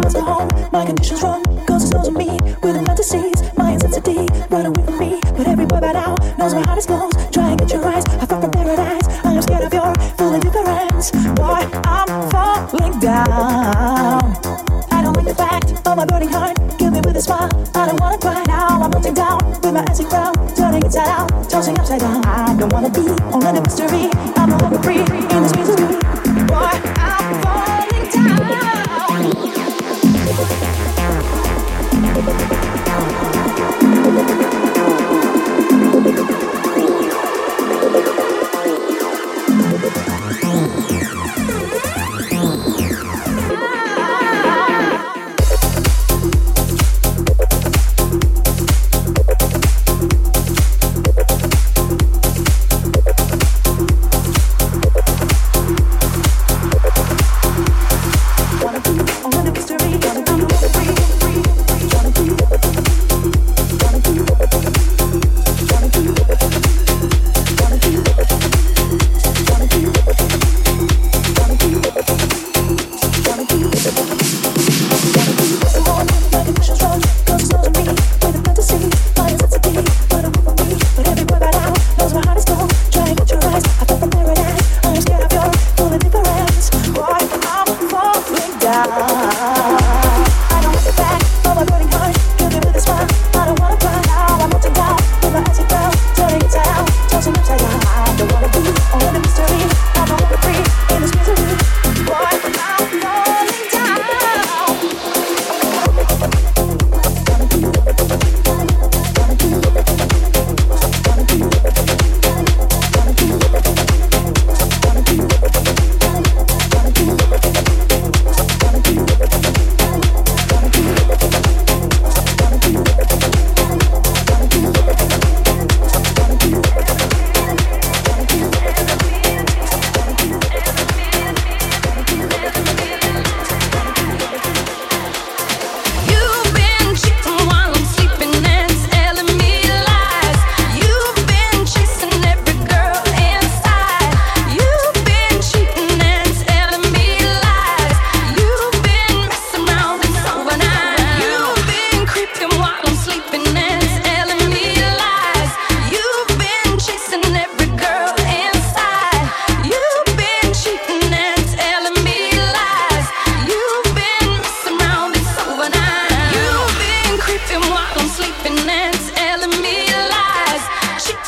limits are hard. My conditions wrong. cause it's not of me. With enough disease, my intensity, run away from me. But every boy by now knows my heart is closed. Try and get your eyes, I fought for paradise. I am scared of your full ignorance. Why I'm falling down. I don't like the fact of my burning heart. Kill me with a smile, I don't wanna cry now. I'm melting down with my acid ground, turning inside out, tossing upside down. I don't wanna be on the mystery.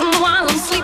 While I'm sleeping.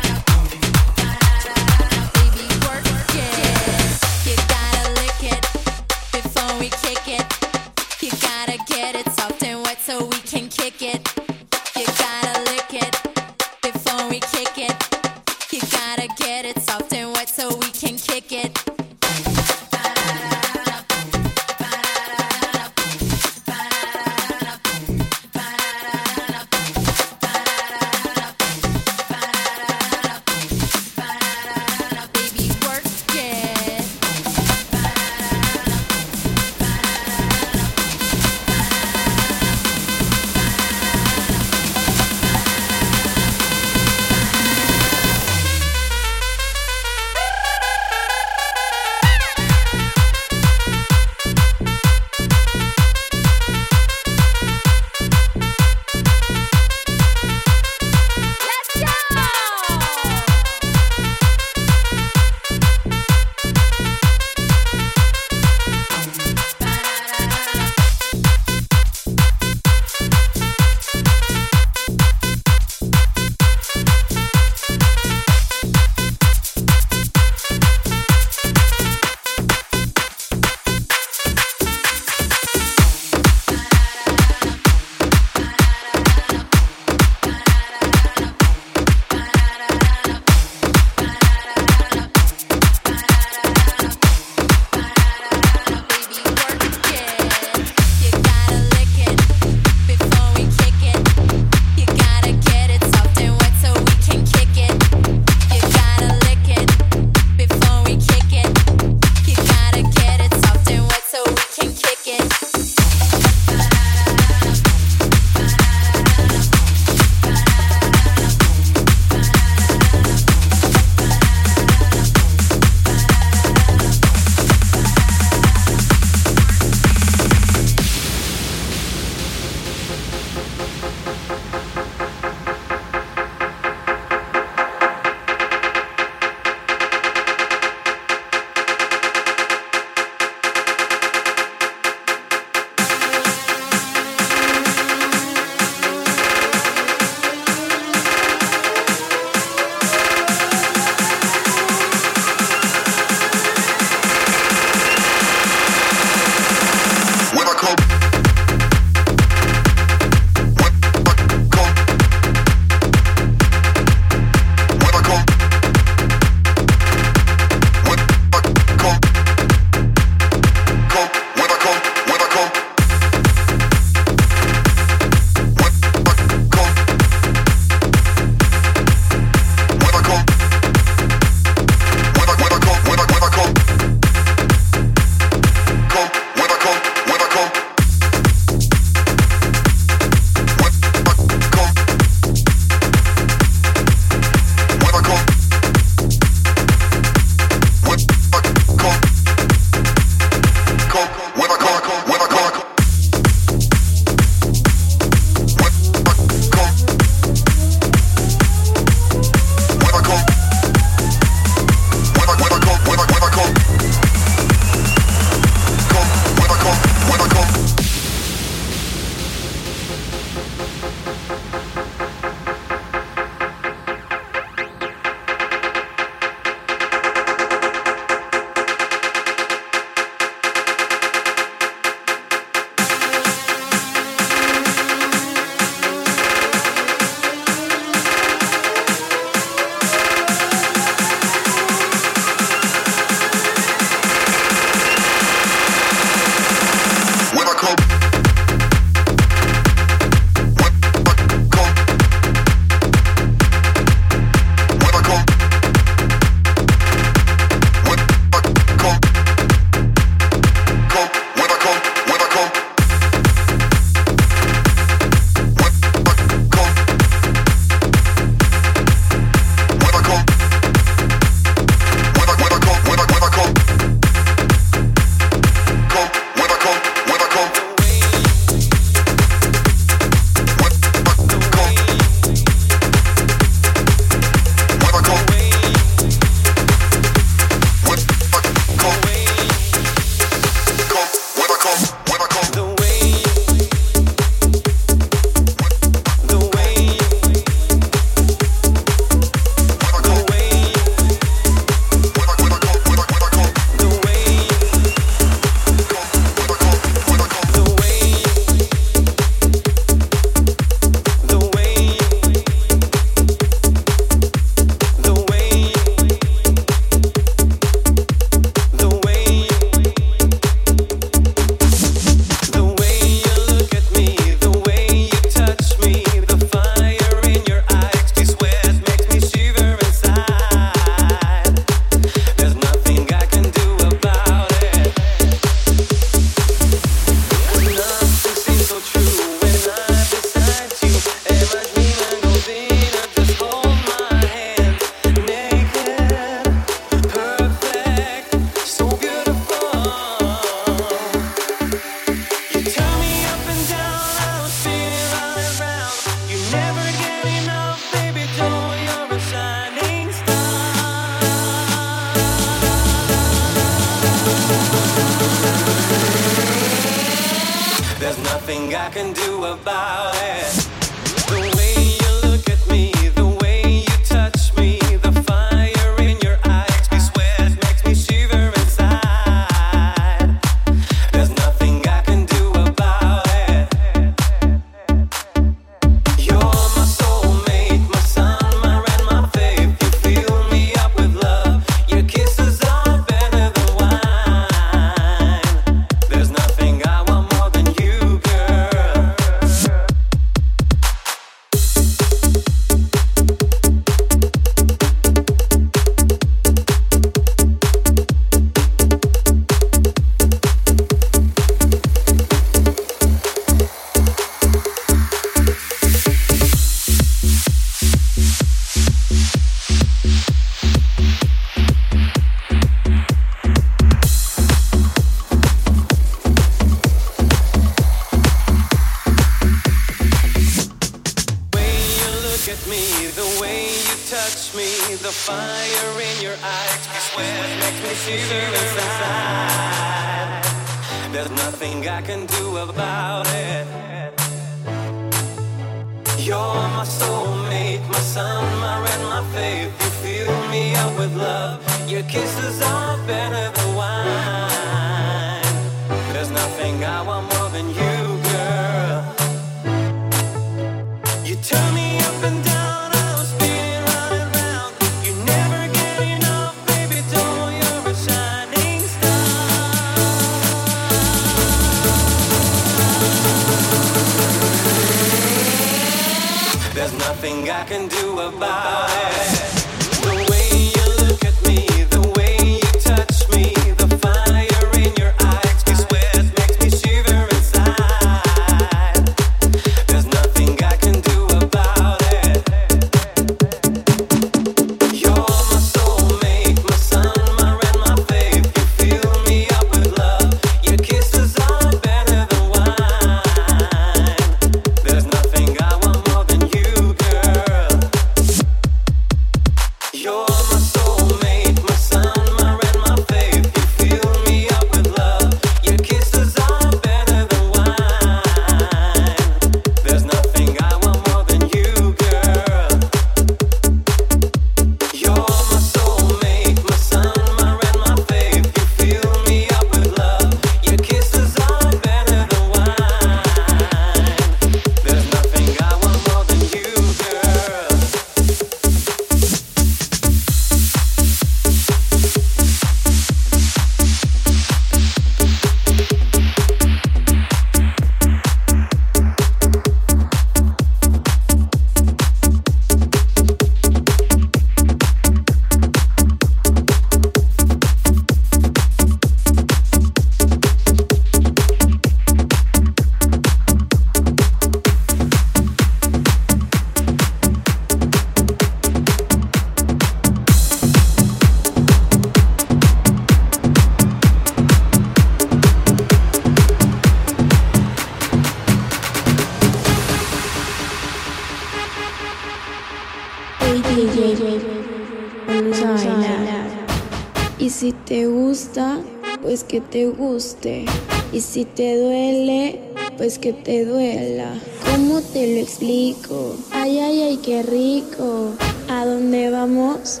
que te guste. Y si te duele, pues que te duela. ¿Cómo te lo explico? Ay, ay, ay, qué rico. ¿A dónde vamos?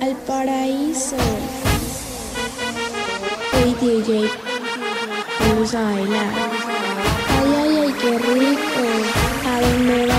Al paraíso. Hey DJ, vamos a bailar. Ay, ay, ay, qué rico. ¿A dónde vamos?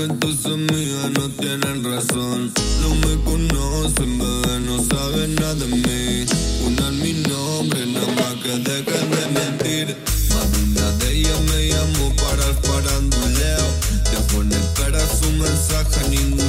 que tus amigas no tienen razón. No me conocen, bebé, no saben nada de mí. Unan mi nombre, nada más que dejen de mentir. Más una de ellas me llamó para el faranduleo. Dejo en espera su mensaje, ningún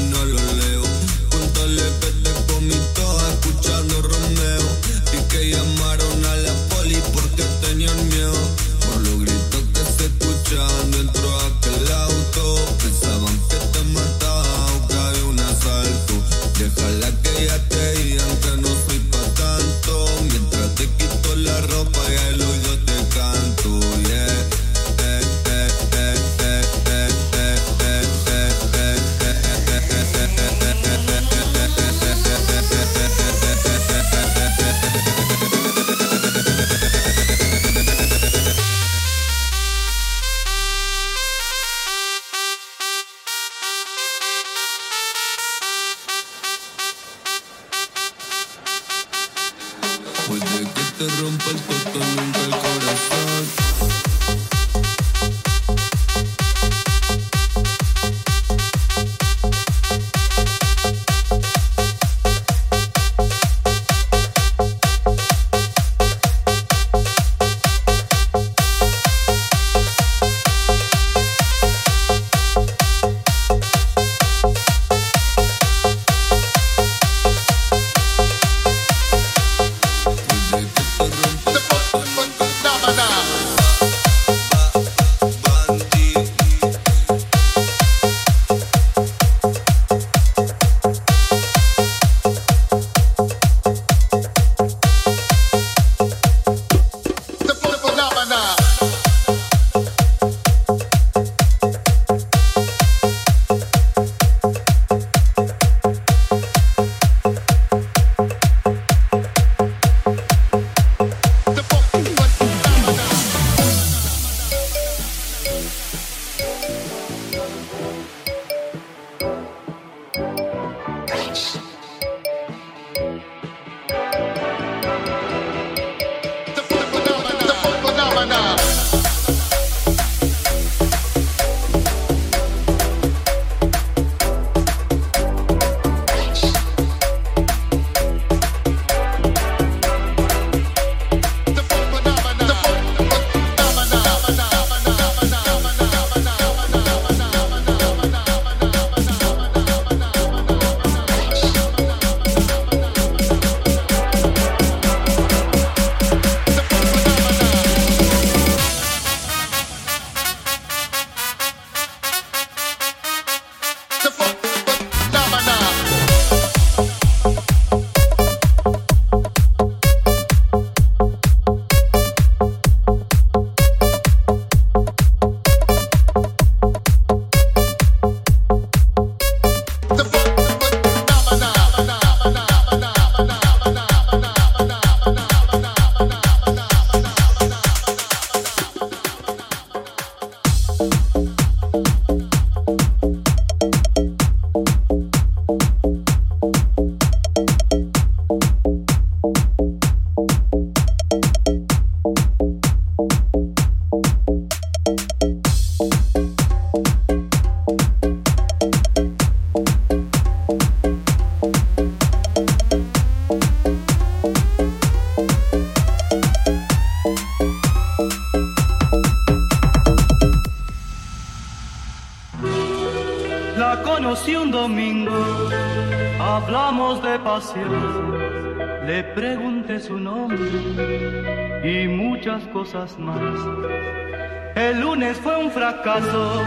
El lunes fue un fracaso,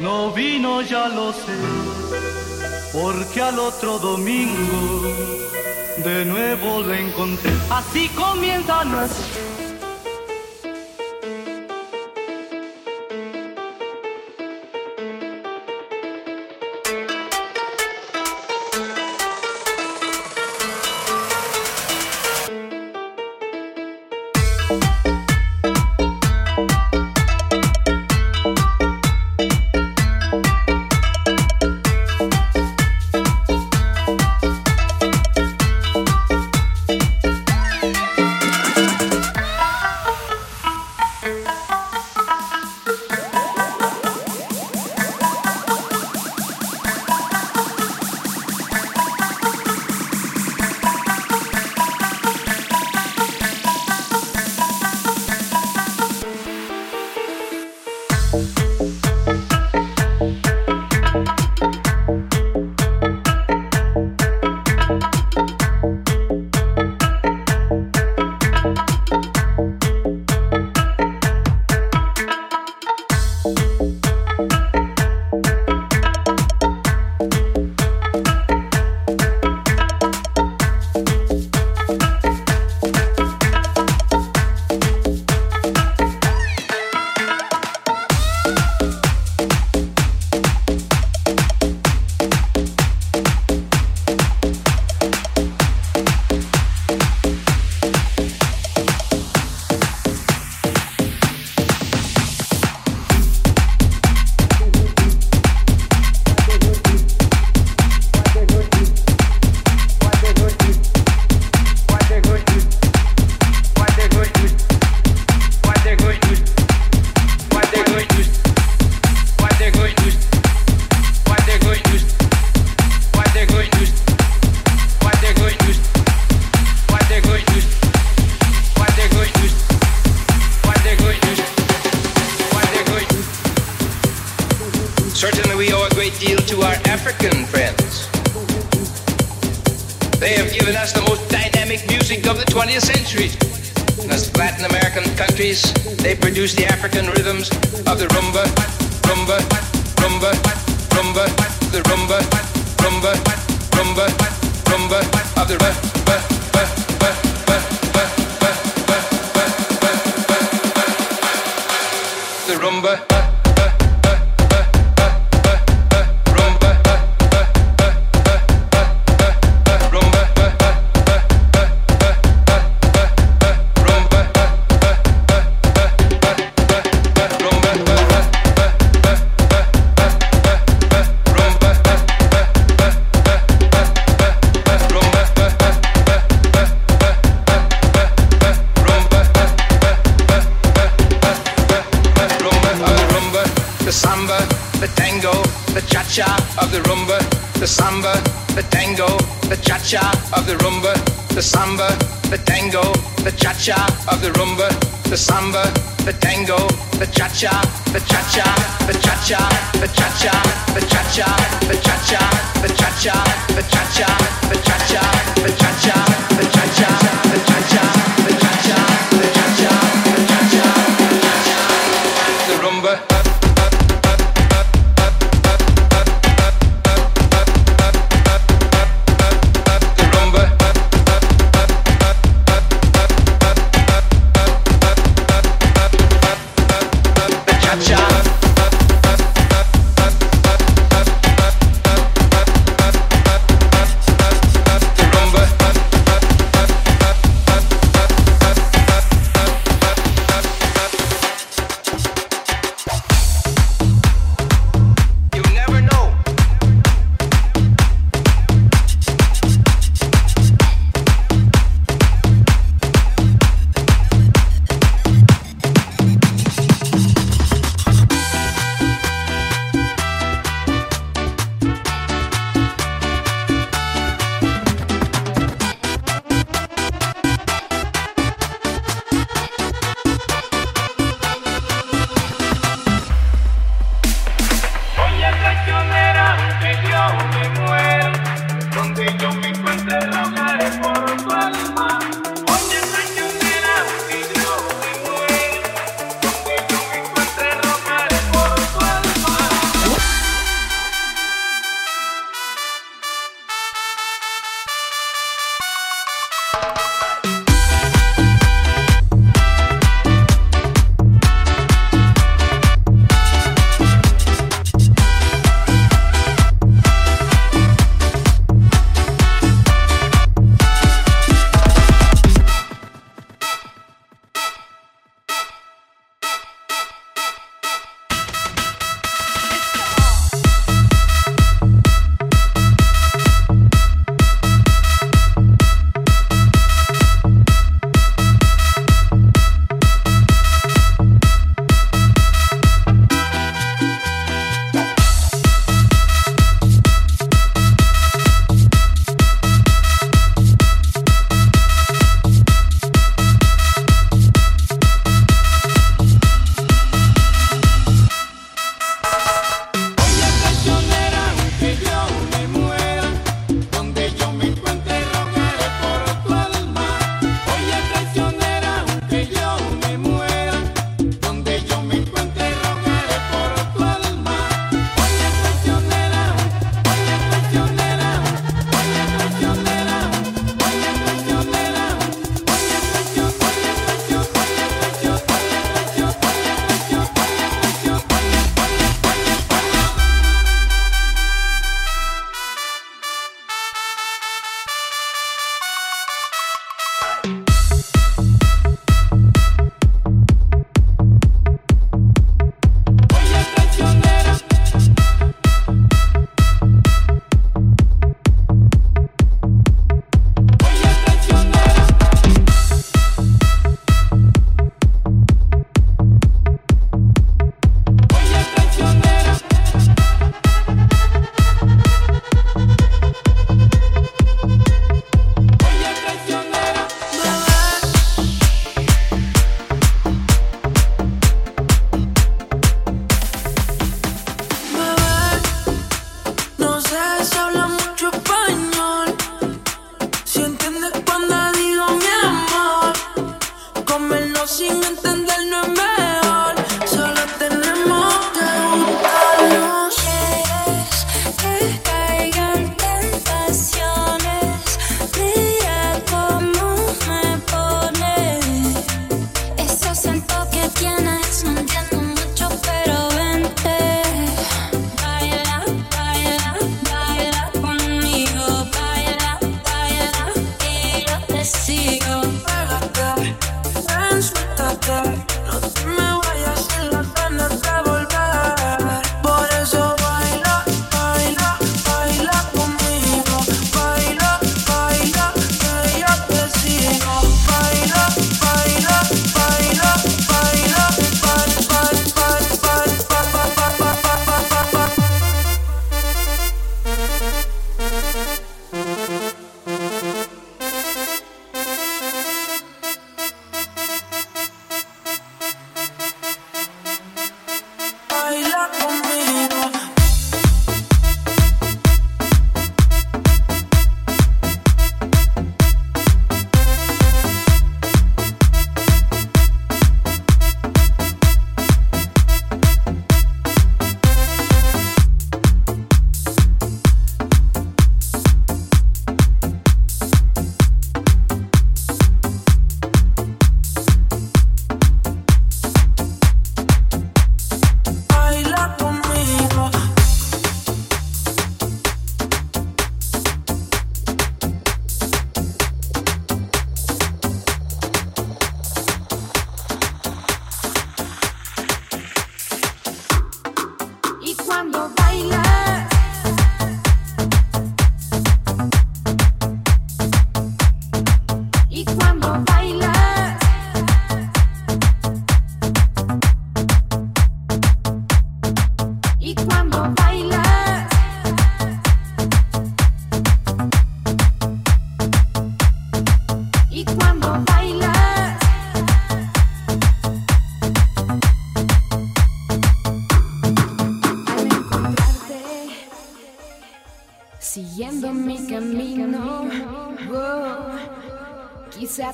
no vino ya lo sé, porque al otro domingo de nuevo lo encontré. Así comienza nuestro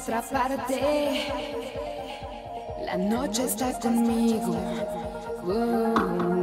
quise atraparte. La noche está conmigo. Uh,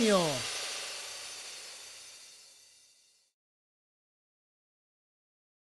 Camaño